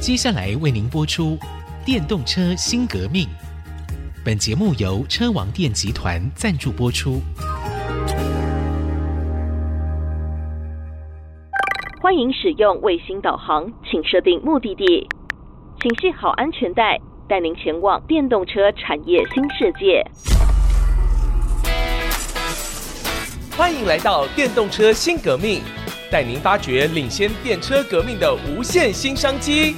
接下来为您播出《电动车新革命》。本节目由车王电集团赞助播出。欢迎使用卫星导航，请设定目的地，请系好安全带，带您前往电动车产业新世界。欢迎来到电动车新革命，带您发掘领先电车革命的无限新商机。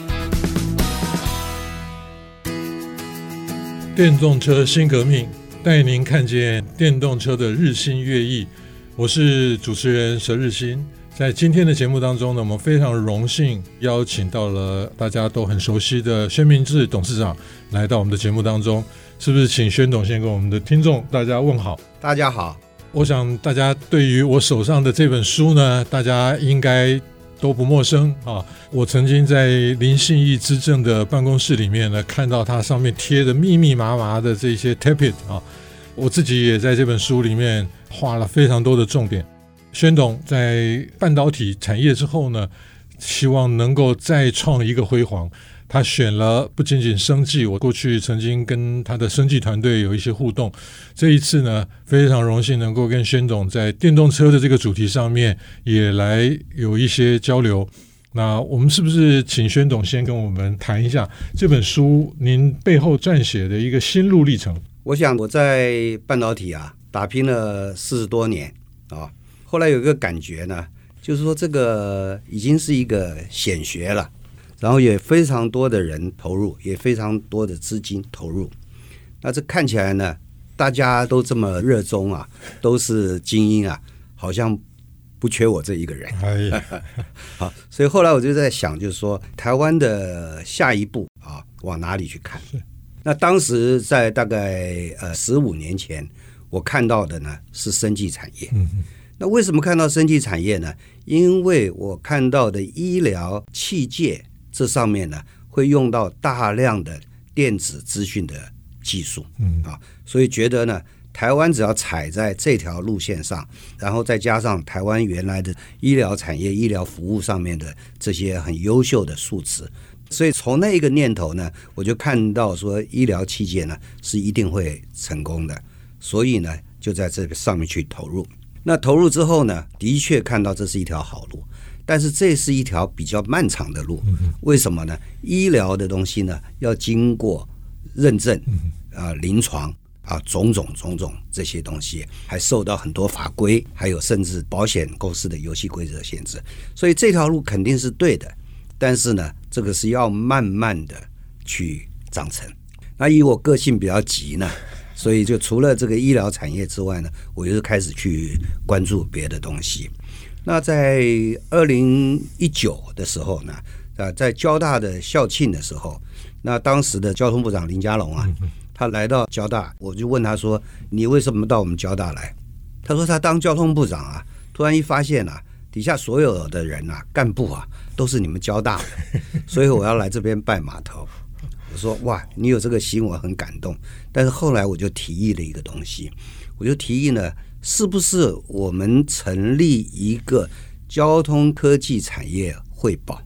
电动车新革命，带您看见电动车的日新月异。我是主持人佘日新。在今天的节目当中呢，我们非常荣幸邀请到了大家都很熟悉的宣明志董事长来到我们的节目当中。是不是请宣董先跟我们的听众大家问好？大家好。我想大家对于我手上的这本书呢，大家应该都不陌生啊。我曾经在林信义之政的办公室里面呢，看到它上面贴的密密麻麻的这些 tapit 啊。我自己也在这本书里面画了非常多的重点。宣董在半导体产业之后呢，希望能够再创一个辉煌。他选了不仅仅生技，我过去曾经跟他的生技团队有一些互动。这一次呢，非常荣幸能够跟宣总在电动车的这个主题上面也来有一些交流。那我们是不是请宣总先跟我们谈一下这本书您背后撰写的一个心路历程？我想我在半导体啊打拼了四十多年啊，后来有一个感觉呢，就是说这个已经是一个显学了。然后也非常多的人投入，也非常多的资金投入。那这看起来呢，大家都这么热衷啊，都是精英啊，好像不缺我这一个人。哎呀，好，所以后来我就在想，就是说台湾的下一步啊，往哪里去看？那当时在大概呃十五年前，我看到的呢是生技产业。嗯。那为什么看到生技产业呢？因为我看到的医疗器械。这上面呢，会用到大量的电子资讯的技术，嗯啊，所以觉得呢，台湾只要踩在这条路线上，然后再加上台湾原来的医疗产业、医疗服务上面的这些很优秀的素质，所以从那一个念头呢，我就看到说医疗器械呢是一定会成功的，所以呢就在这个上面去投入。那投入之后呢，的确看到这是一条好路。但是这是一条比较漫长的路，为什么呢？医疗的东西呢，要经过认证啊、临床啊，种种种种这些东西，还受到很多法规，还有甚至保险公司的游戏规则限制。所以这条路肯定是对的，但是呢，这个是要慢慢的去长成。那以我个性比较急呢，所以就除了这个医疗产业之外呢，我就开始去关注别的东西。那在二零一九的时候呢，啊，在交大的校庆的时候，那当时的交通部长林佳龙啊，他来到交大，我就问他说：“你为什么到我们交大来？”他说：“他当交通部长啊，突然一发现啊，底下所有的人啊，干部啊，都是你们交大的，所以我要来这边拜码头。”我说：“哇，你有这个心，我很感动。”但是后来我就提议了一个东西，我就提议呢。是不是我们成立一个交通科技产业汇报？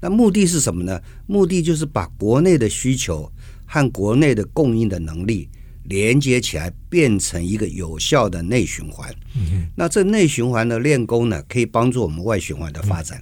那目的是什么呢？目的就是把国内的需求和国内的供应的能力连接起来，变成一个有效的内循环。嗯。那这内循环的练功呢，可以帮助我们外循环的发展。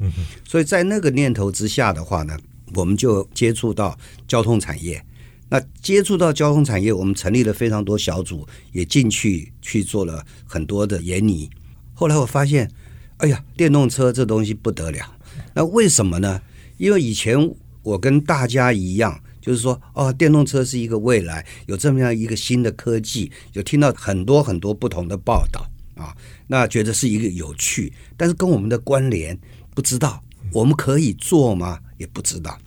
所以在那个念头之下的话呢，我们就接触到交通产业。那接触到交通产业，我们成立了非常多小组，也进去去做了很多的研拟。后来我发现，哎呀，电动车这东西不得了。那为什么呢？因为以前我跟大家一样，就是说，哦，电动车是一个未来，有这么样一个新的科技，有听到很多很多不同的报道啊，那觉得是一个有趣，但是跟我们的关联不知道，我们可以做吗？也不知道。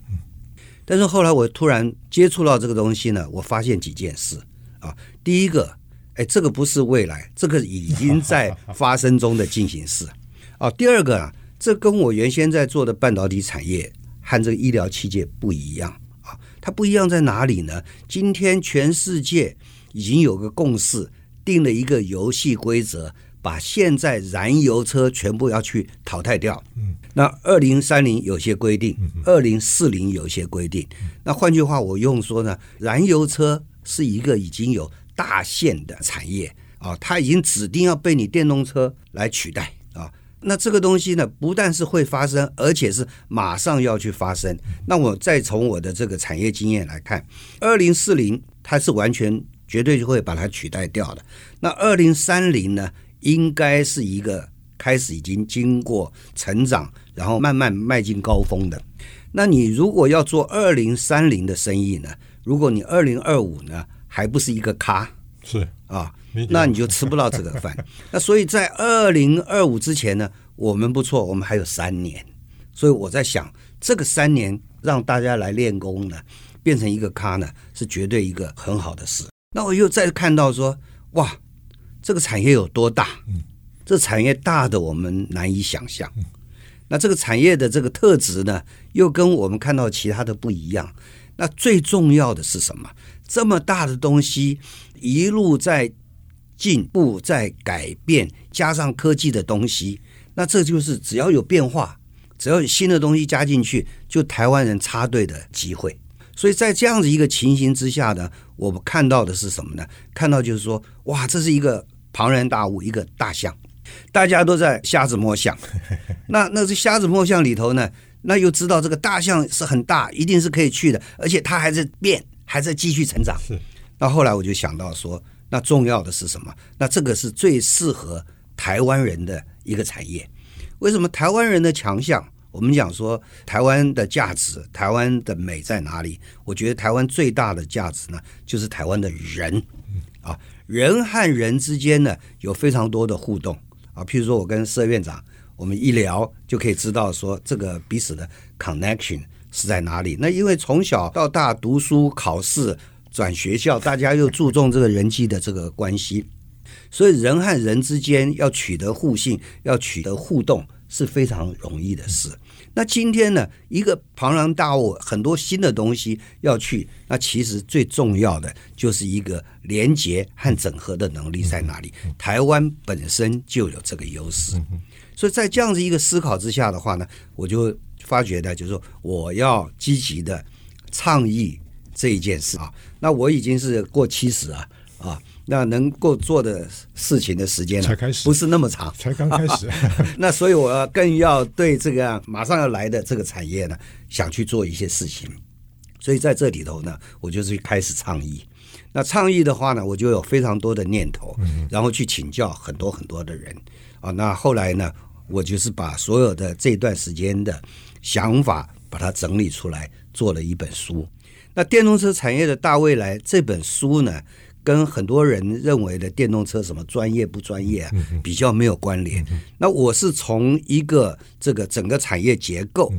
但是后来我突然接触到这个东西呢，我发现几件事啊。第一个，哎，这个不是未来，这个已经在发生中的进行式 啊。第二个啊，这跟我原先在做的半导体产业和这个医疗器械不一样啊。它不一样在哪里呢？今天全世界已经有个共识，定了一个游戏规则，把现在燃油车全部要去淘汰掉。嗯，那二零三零有些规定，二零四零有些规定。那换句话，我用说呢，燃油车是一个已经有大限的产业啊，它已经指定要被你电动车来取代啊。那这个东西呢，不但是会发生，而且是马上要去发生。那我再从我的这个产业经验来看，二零四零它是完全绝对就会把它取代掉的。那二零三零呢，应该是一个开始已经经过成长。然后慢慢迈进高峰的，那你如果要做二零三零的生意呢？如果你二零二五呢还不是一个咖，是啊，那你就吃不到这个饭。那所以在二零二五之前呢，我们不错，我们还有三年。所以我在想，这个三年让大家来练功呢，变成一个咖呢，是绝对一个很好的事。那我又再看到说，哇，这个产业有多大？这产业大的我们难以想象。那这个产业的这个特质呢，又跟我们看到其他的不一样。那最重要的是什么？这么大的东西一路在进步、在改变，加上科技的东西，那这就是只要有变化，只要有新的东西加进去，就台湾人插队的机会。所以在这样子一个情形之下呢，我们看到的是什么呢？看到就是说，哇，这是一个庞然大物，一个大象。大家都在瞎子摸象，那那这瞎子摸象里头呢，那又知道这个大象是很大，一定是可以去的，而且它还在变，还在继续成长。是，那后来我就想到说，那重要的是什么？那这个是最适合台湾人的一个产业。为什么台湾人的强项？我们讲说台湾的价值，台湾的美在哪里？我觉得台湾最大的价值呢，就是台湾的人啊，人和人之间呢，有非常多的互动。啊，譬如说我跟佘院长，我们一聊就可以知道说这个彼此的 connection 是在哪里。那因为从小到大读书、考试、转学校，大家又注重这个人际的这个关系，所以人和人之间要取得互信、要取得互动是非常容易的事。那今天呢，一个庞然大物，很多新的东西要去，那其实最重要的就是一个连接和整合的能力在哪里？台湾本身就有这个优势，所以在这样子一个思考之下的话呢，我就发觉呢，就是说我要积极的倡议这一件事啊。那我已经是过七十啊啊。那能够做的事情的时间呢，才开始，不是那么长，才刚开始。那所以我更要对这个马上要来的这个产业呢，想去做一些事情。所以在这里头呢，我就是开始倡议。那倡议的话呢，我就有非常多的念头，然后去请教很多很多的人啊。那后来呢，我就是把所有的这段时间的想法，把它整理出来，做了一本书。那电动车产业的大未来这本书呢，跟很多人认为的电动车什么专业不专业啊，比较没有关联。那我是从一个这个整个产业结构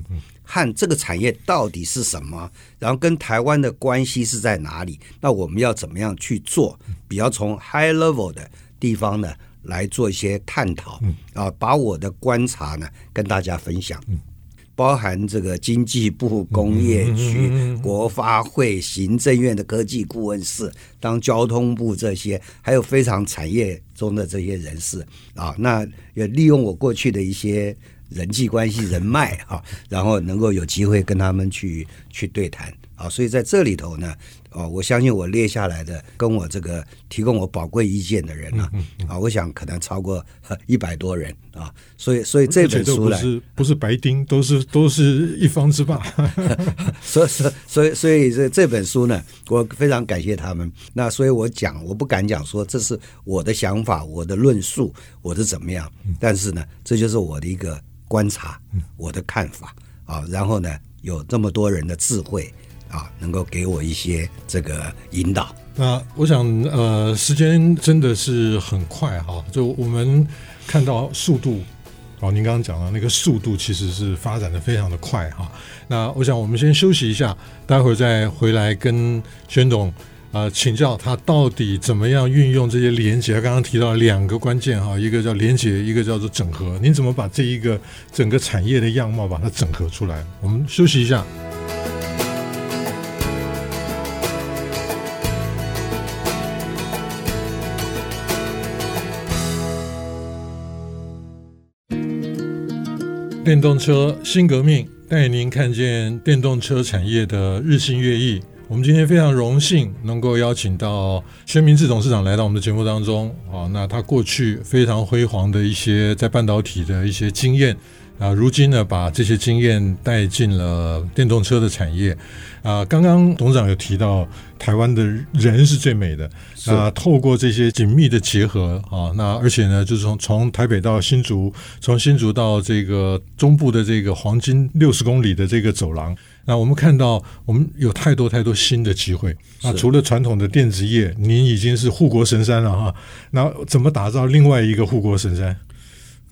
和这个产业到底是什么，然后跟台湾的关系是在哪里？那我们要怎么样去做？比较从 high level 的地方呢来做一些探讨啊，把我的观察呢跟大家分享。包含这个经济部、工业局、国发会、行政院的科技顾问室，当交通部这些，还有非常产业中的这些人士。啊，那也利用我过去的一些人际关系、人脉啊，然后能够有机会跟他们去去对谈啊，所以在这里头呢。哦，我相信我列下来的，跟我这个提供我宝贵意见的人呢，啊，我想可能超过一百多人啊，所以所以这本书呢不是不是白丁，都是都是一方之霸，所以所以所以所以这这本书呢，我非常感谢他们。那所以我讲，我不敢讲说这是我的想法，我的论述，我的怎么样，但是呢，这就是我的一个观察，我的看法啊。然后呢，有这么多人的智慧。啊，能够给我一些这个引导。那我想，呃，时间真的是很快哈。就我们看到速度，哦，您刚刚讲的那个速度，其实是发展的非常的快哈。那我想，我们先休息一下，待会儿再回来跟宣董啊、呃、请教他到底怎么样运用这些连接。刚刚提到两个关键哈，一个叫连接，一个叫做整合。您怎么把这一个整个产业的样貌把它整合出来？我们休息一下。电动车新革命，带您看见电动车产业的日新月异。我们今天非常荣幸能够邀请到宣明志董事长来到我们的节目当中。啊，那他过去非常辉煌的一些在半导体的一些经验。啊，如今呢，把这些经验带进了电动车的产业。啊，刚刚董事长有提到，台湾的人是最美的。啊，透过这些紧密的结合啊，那而且呢，就是从从台北到新竹，从新竹到这个中部的这个黄金六十公里的这个走廊，那我们看到，我们有太多太多新的机会。啊，除了传统的电子业，您已经是护国神山了哈。那怎么打造另外一个护国神山？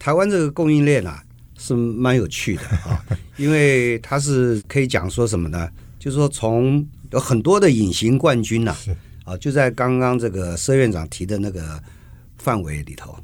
台湾这个供应链啊。是蛮有趣的啊，因为它是可以讲说什么呢？就是说，从有很多的隐形冠军呐，啊，就在刚刚这个佘院长提的那个范围里头。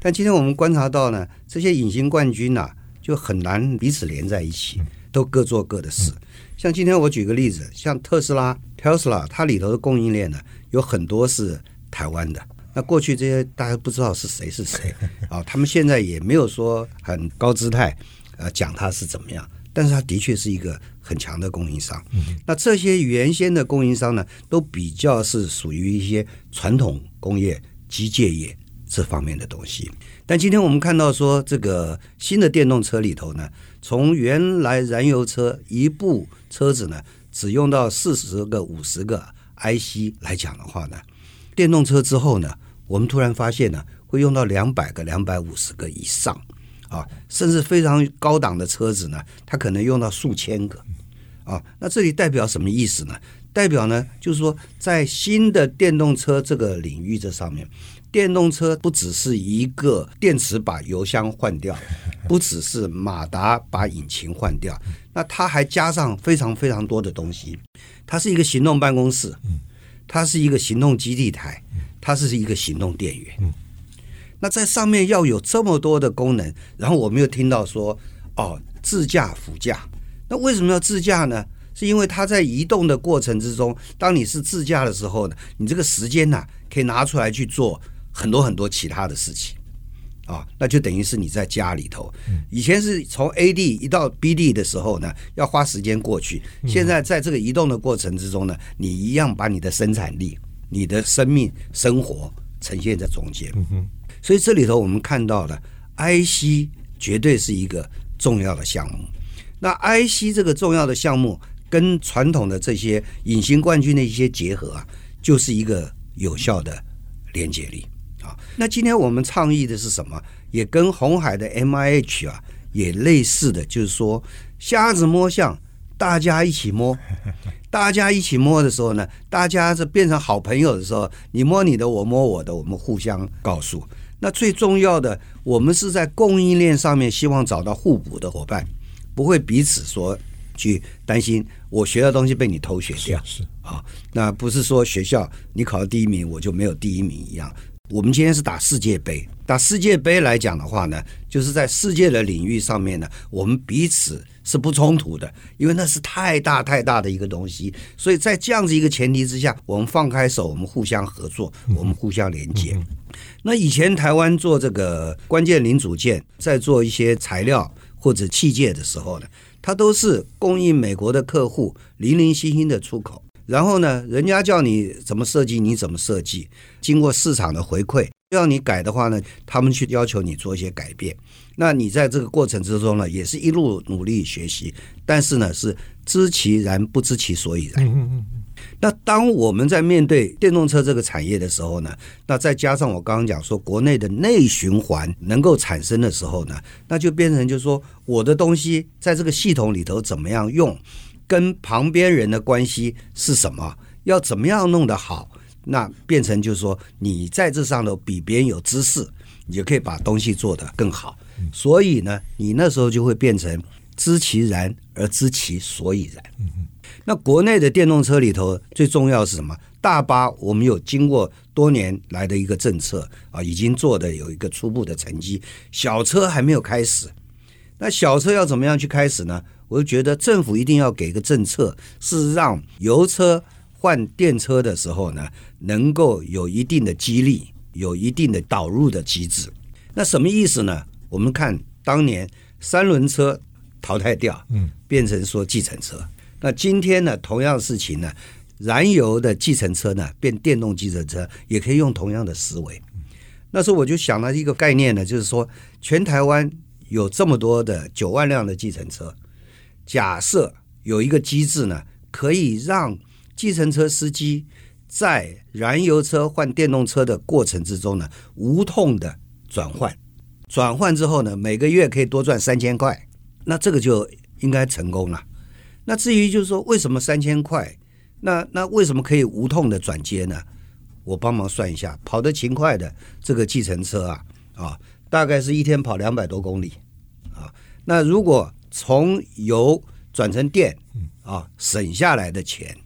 但今天我们观察到呢，这些隐形冠军呐，就很难彼此连在一起，都各做各的事。像今天我举个例子，像特斯拉 Tesla，它里头的供应链呢，有很多是台湾的。那过去这些大家不知道是谁是谁 啊？他们现在也没有说很高姿态，呃，讲他是怎么样，但是它的确是一个很强的供应商。那这些原先的供应商呢，都比较是属于一些传统工业、机械业这方面的东西。但今天我们看到说，这个新的电动车里头呢，从原来燃油车一部车子呢，只用到四十个、五十个 IC 来讲的话呢，电动车之后呢，我们突然发现呢，会用到两百个、两百五十个以上，啊，甚至非常高档的车子呢，它可能用到数千个，啊，那这里代表什么意思呢？代表呢，就是说，在新的电动车这个领域这上面，电动车不只是一个电池把油箱换掉，不只是马达把引擎换掉，那它还加上非常非常多的东西，它是一个行动办公室，它是一个行动基地台。它是一个行动电源，嗯，那在上面要有这么多的功能，然后我们又听到说，哦，自驾辅驾，那为什么要自驾呢？是因为它在移动的过程之中，当你是自驾的时候呢，你这个时间呢，可以拿出来去做很多很多其他的事情，啊，那就等于是你在家里头，以前是从 A 地移到 B 地的时候呢，要花时间过去，现在在这个移动的过程之中呢，你一样把你的生产力。你的生命生活呈现在中间，所以这里头我们看到了 IC 绝对是一个重要的项目。那 IC 这个重要的项目跟传统的这些隐形冠军的一些结合啊，就是一个有效的连接力啊。那今天我们倡议的是什么？也跟红海的 MIH 啊也类似的，就是说瞎子摸象，大家一起摸。大家一起摸的时候呢，大家是变成好朋友的时候，你摸你的，我摸我的，我们互相告诉。那最重要的，我们是在供应链上面希望找到互补的伙伴，不会彼此说去担心我学的东西被你偷学掉。是啊，那不是说学校你考了第一名，我就没有第一名一样。我们今天是打世界杯，打世界杯来讲的话呢，就是在世界的领域上面呢，我们彼此是不冲突的，因为那是太大太大的一个东西，所以在这样子一个前提之下，我们放开手，我们互相合作，我们互相连接。那以前台湾做这个关键零组件，在做一些材料或者器械的时候呢，它都是供应美国的客户零零星星的出口。然后呢，人家叫你怎么设计，你怎么设计。经过市场的回馈，要你改的话呢，他们去要求你做一些改变。那你在这个过程之中呢，也是一路努力学习。但是呢，是知其然不知其所以然。嗯嗯嗯。那当我们在面对电动车这个产业的时候呢，那再加上我刚刚讲说国内的内循环能够产生的时候呢，那就变成就是说我的东西在这个系统里头怎么样用。跟旁边人的关系是什么？要怎么样弄得好？那变成就是说，你在这上头比别人有知识，你就可以把东西做得更好。所以呢，你那时候就会变成知其然而知其所以然。那国内的电动车里头最重要是什么？大巴我们有经过多年来的一个政策啊，已经做的有一个初步的成绩。小车还没有开始，那小车要怎么样去开始呢？我就觉得政府一定要给一个政策，是让油车换电车的时候呢，能够有一定的激励，有一定的导入的机制。那什么意思呢？我们看当年三轮车淘汰掉，嗯，变成说计程车。那今天呢，同样的事情呢，燃油的计程车呢变电动计程车，也可以用同样的思维。那时候我就想了一个概念呢，就是说全台湾有这么多的九万辆的计程车，假设有一个机制呢，可以让计程车司机在燃油车换电动车的过程之中呢，无痛的转换，转换之后呢，每个月可以多赚三千块，那这个就应该成功了。那至于就是说为什么三千块，那那为什么可以无痛的转接呢？我帮忙算一下，跑得勤快的这个计程车啊啊，大概是一天跑两百多公里啊。那如果从油转成电啊，省下来的钱，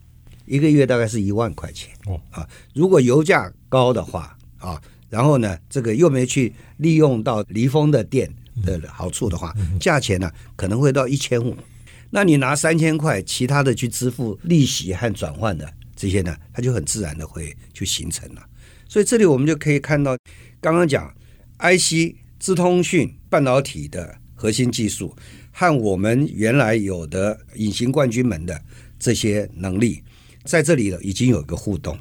一个月大概是一万块钱哦啊。如果油价高的话啊，然后呢，这个又没去利用到离峰的电的好处的话，价钱呢可能会到一千五。那你拿三千块，其他的去支付利息和转换的。这些呢，它就很自然的会就形成了。所以这里我们就可以看到，刚刚讲 IC 资通讯半导体的核心技术和我们原来有的隐形冠军们的这些能力，在这里已经有一个互动。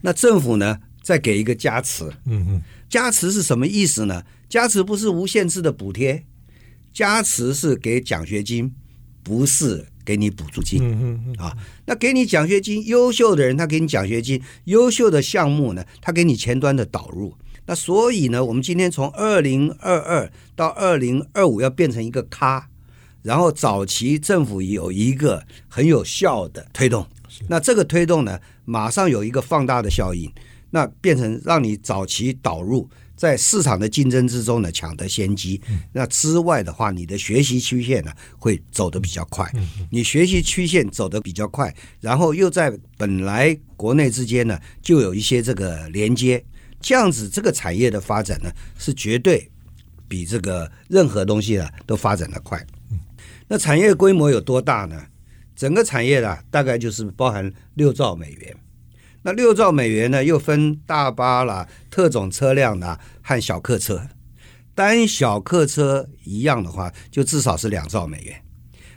那政府呢，再给一个加持。嗯嗯，加持是什么意思呢？加持不是无限制的补贴，加持是给奖学金，不是。给你补助金，嗯嗯啊，那给你奖学金，优秀的人他给你奖学金，优秀的项目呢，他给你前端的导入。那所以呢，我们今天从二零二二到二零二五要变成一个咖，然后早期政府有一个很有效的推动，那这个推动呢，马上有一个放大的效应，那变成让你早期导入。在市场的竞争之中呢，抢得先机。那之外的话，你的学习曲线呢会走得比较快。你学习曲线走得比较快，然后又在本来国内之间呢，就有一些这个连接，这样子这个产业的发展呢，是绝对比这个任何东西呢都发展的快。那产业规模有多大呢？整个产业呢，大概就是包含六兆美元。那六兆美元呢，又分大巴啦、特种车辆啦和小客车。单小客车一样的话，就至少是两兆美元。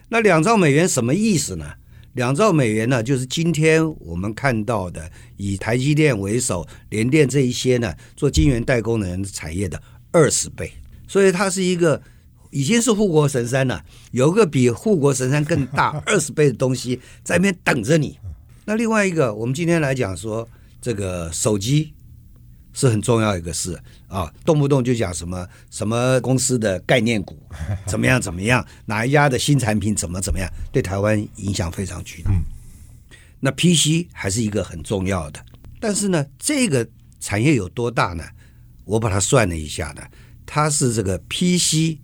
那两兆美元什么意思呢？两兆美元呢，就是今天我们看到的以台积电为首、联电这一些呢做晶圆代工的人产业的二十倍。所以它是一个已经是护国神山了，有个比护国神山更大 二十倍的东西在那边等着你。那另外一个，我们今天来讲说，这个手机是很重要一个事啊，动不动就讲什么什么公司的概念股 怎么样怎么样，哪一家的新产品怎么怎么样，对台湾影响非常巨大。那 PC 还是一个很重要的，但是呢，这个产业有多大呢？我把它算了一下呢，它是这个 PC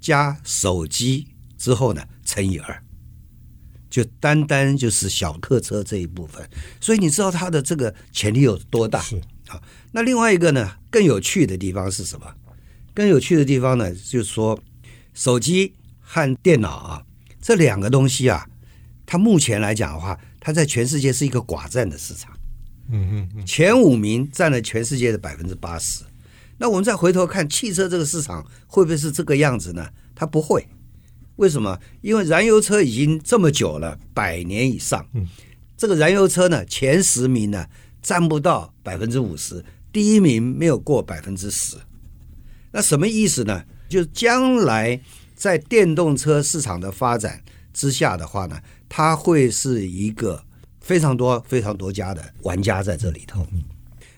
加手机之后呢乘以二。就单单就是小客车这一部分，所以你知道它的这个潜力有多大？是啊。那另外一个呢，更有趣的地方是什么？更有趣的地方呢，就是说手机和电脑啊，这两个东西啊，它目前来讲的话，它在全世界是一个寡占的市场。嗯嗯嗯。前五名占了全世界的百分之八十。那我们再回头看汽车这个市场，会不会是这个样子呢？它不会。为什么？因为燃油车已经这么久了，百年以上。这个燃油车呢，前十名呢占不到百分之五十，第一名没有过百分之十。那什么意思呢？就是将来在电动车市场的发展之下的话呢，它会是一个非常多、非常多家的玩家在这里头。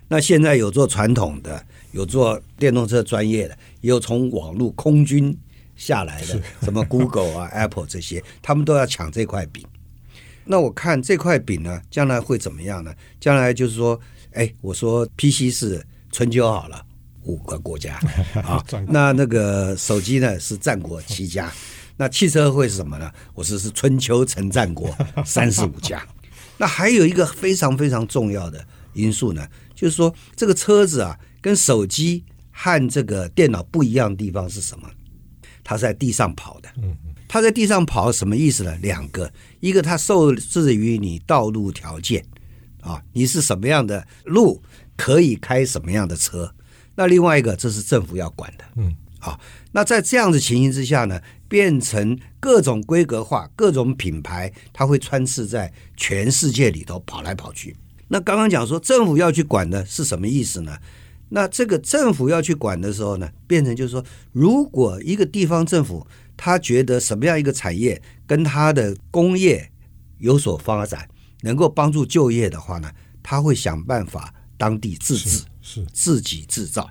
那现在有做传统的，有做电动车专业的，也有从网络空军。下来的什么 Google 啊、Apple 这些，他们都要抢这块饼。那我看这块饼呢，将来会怎么样呢？将来就是说，哎，我说 PC 是春秋好了，五个国家 啊，那那个手机呢是战国七家，那汽车会是什么呢？我说是春秋成战国三十五家。那还有一个非常非常重要的因素呢，就是说这个车子啊，跟手机和这个电脑不一样的地方是什么？它是在地上跑的，它在地上跑什么意思呢？两个，一个它受制于你道路条件啊，你是什么样的路可以开什么样的车，那另外一个这是政府要管的，嗯好，那在这样的情形之下呢，变成各种规格化、各种品牌，它会穿刺在全世界里头跑来跑去。那刚刚讲说政府要去管的是什么意思呢？那这个政府要去管的时候呢，变成就是说，如果一个地方政府他觉得什么样一个产业跟他的工业有所发展，能够帮助就业的话呢，他会想办法当地自治，是，是自己制造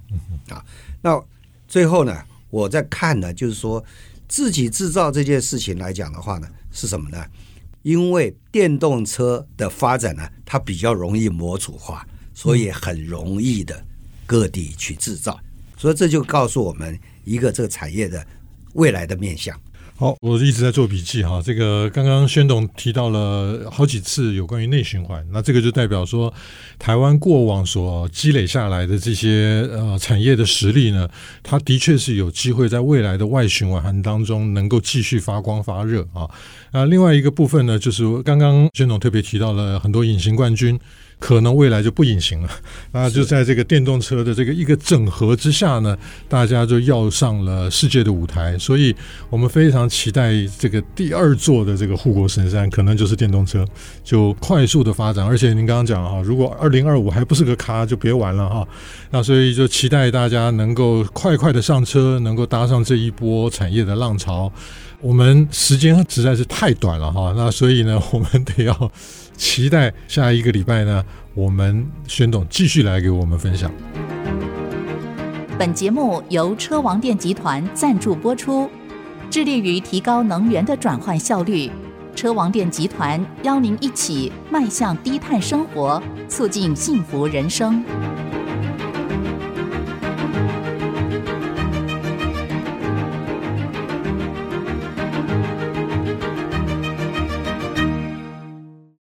啊。那最后呢，我在看呢，就是说自己制造这件事情来讲的话呢，是什么呢？因为电动车的发展呢，它比较容易模组化，所以很容易的各地去制造，所以这就告诉我们一个这个产业的未来的面向。好，我一直在做笔记哈。这个刚刚宣董提到了好几次有关于内循环，那这个就代表说，台湾过往所积累下来的这些呃产业的实力呢，它的确是有机会在未来的外循环当中能够继续发光发热啊。那另外一个部分呢，就是刚刚宣董特别提到了很多隐形冠军。可能未来就不隐形了，那就在这个电动车的这个一个整合之下呢，大家就要上了世界的舞台，所以我们非常期待这个第二座的这个护国神山，可能就是电动车，就快速的发展。而且您刚刚讲哈，如果二零二五还不是个咖，就别玩了哈。那所以就期待大家能够快快的上车，能够搭上这一波产业的浪潮。我们时间实在是太短了哈，那所以呢，我们得要。期待下一个礼拜呢，我们宣总继续来给我们分享。本节目由车王电集团赞助播出，致力于提高能源的转换效率。车王电集团邀您一起迈向低碳生活，促进幸福人生。